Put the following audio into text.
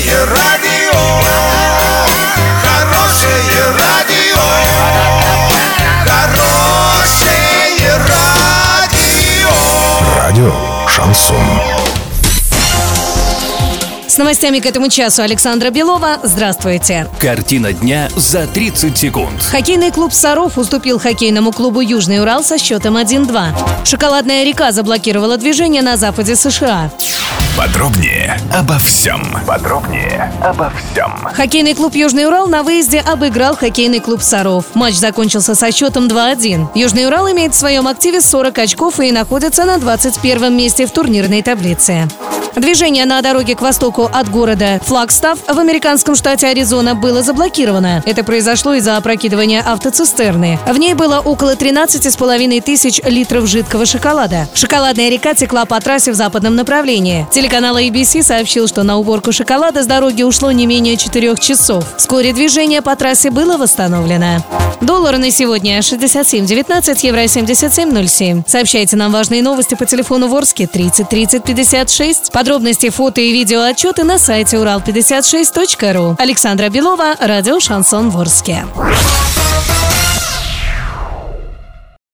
Хорошее радио, хорошее радио, хорошее радио. Радио Шансон. С новостями к этому часу Александра Белова. Здравствуйте. Картина дня за 30 секунд. Хоккейный клуб «Саров» уступил хоккейному клубу «Южный Урал» со счетом 1-2. Шоколадная река заблокировала движение на западе США. Подробнее обо всем. Подробнее обо всем. Хоккейный клуб «Южный Урал» на выезде обыграл хоккейный клуб «Саров». Матч закончился со счетом 2-1. «Южный Урал» имеет в своем активе 40 очков и находится на 21 месте в турнирной таблице. Движение на дороге к востоку от города Флагстав в американском штате Аризона было заблокировано. Это произошло из-за опрокидывания автоцистерны. В ней было около 13,5 тысяч литров жидкого шоколада. Шоколадная река текла по трассе в западном направлении. Телеканал ABC сообщил, что на уборку шоколада с дороги ушло не менее 4 часов. Вскоре движение по трассе было восстановлено. Доллар на сегодня 67.19, евро 77.07. Сообщайте нам важные новости по телефону Ворске 30 30 56. Подробности, фото и видео отчеты на сайте урал56.ру. Александра Белова, радио «Шансон Ворске».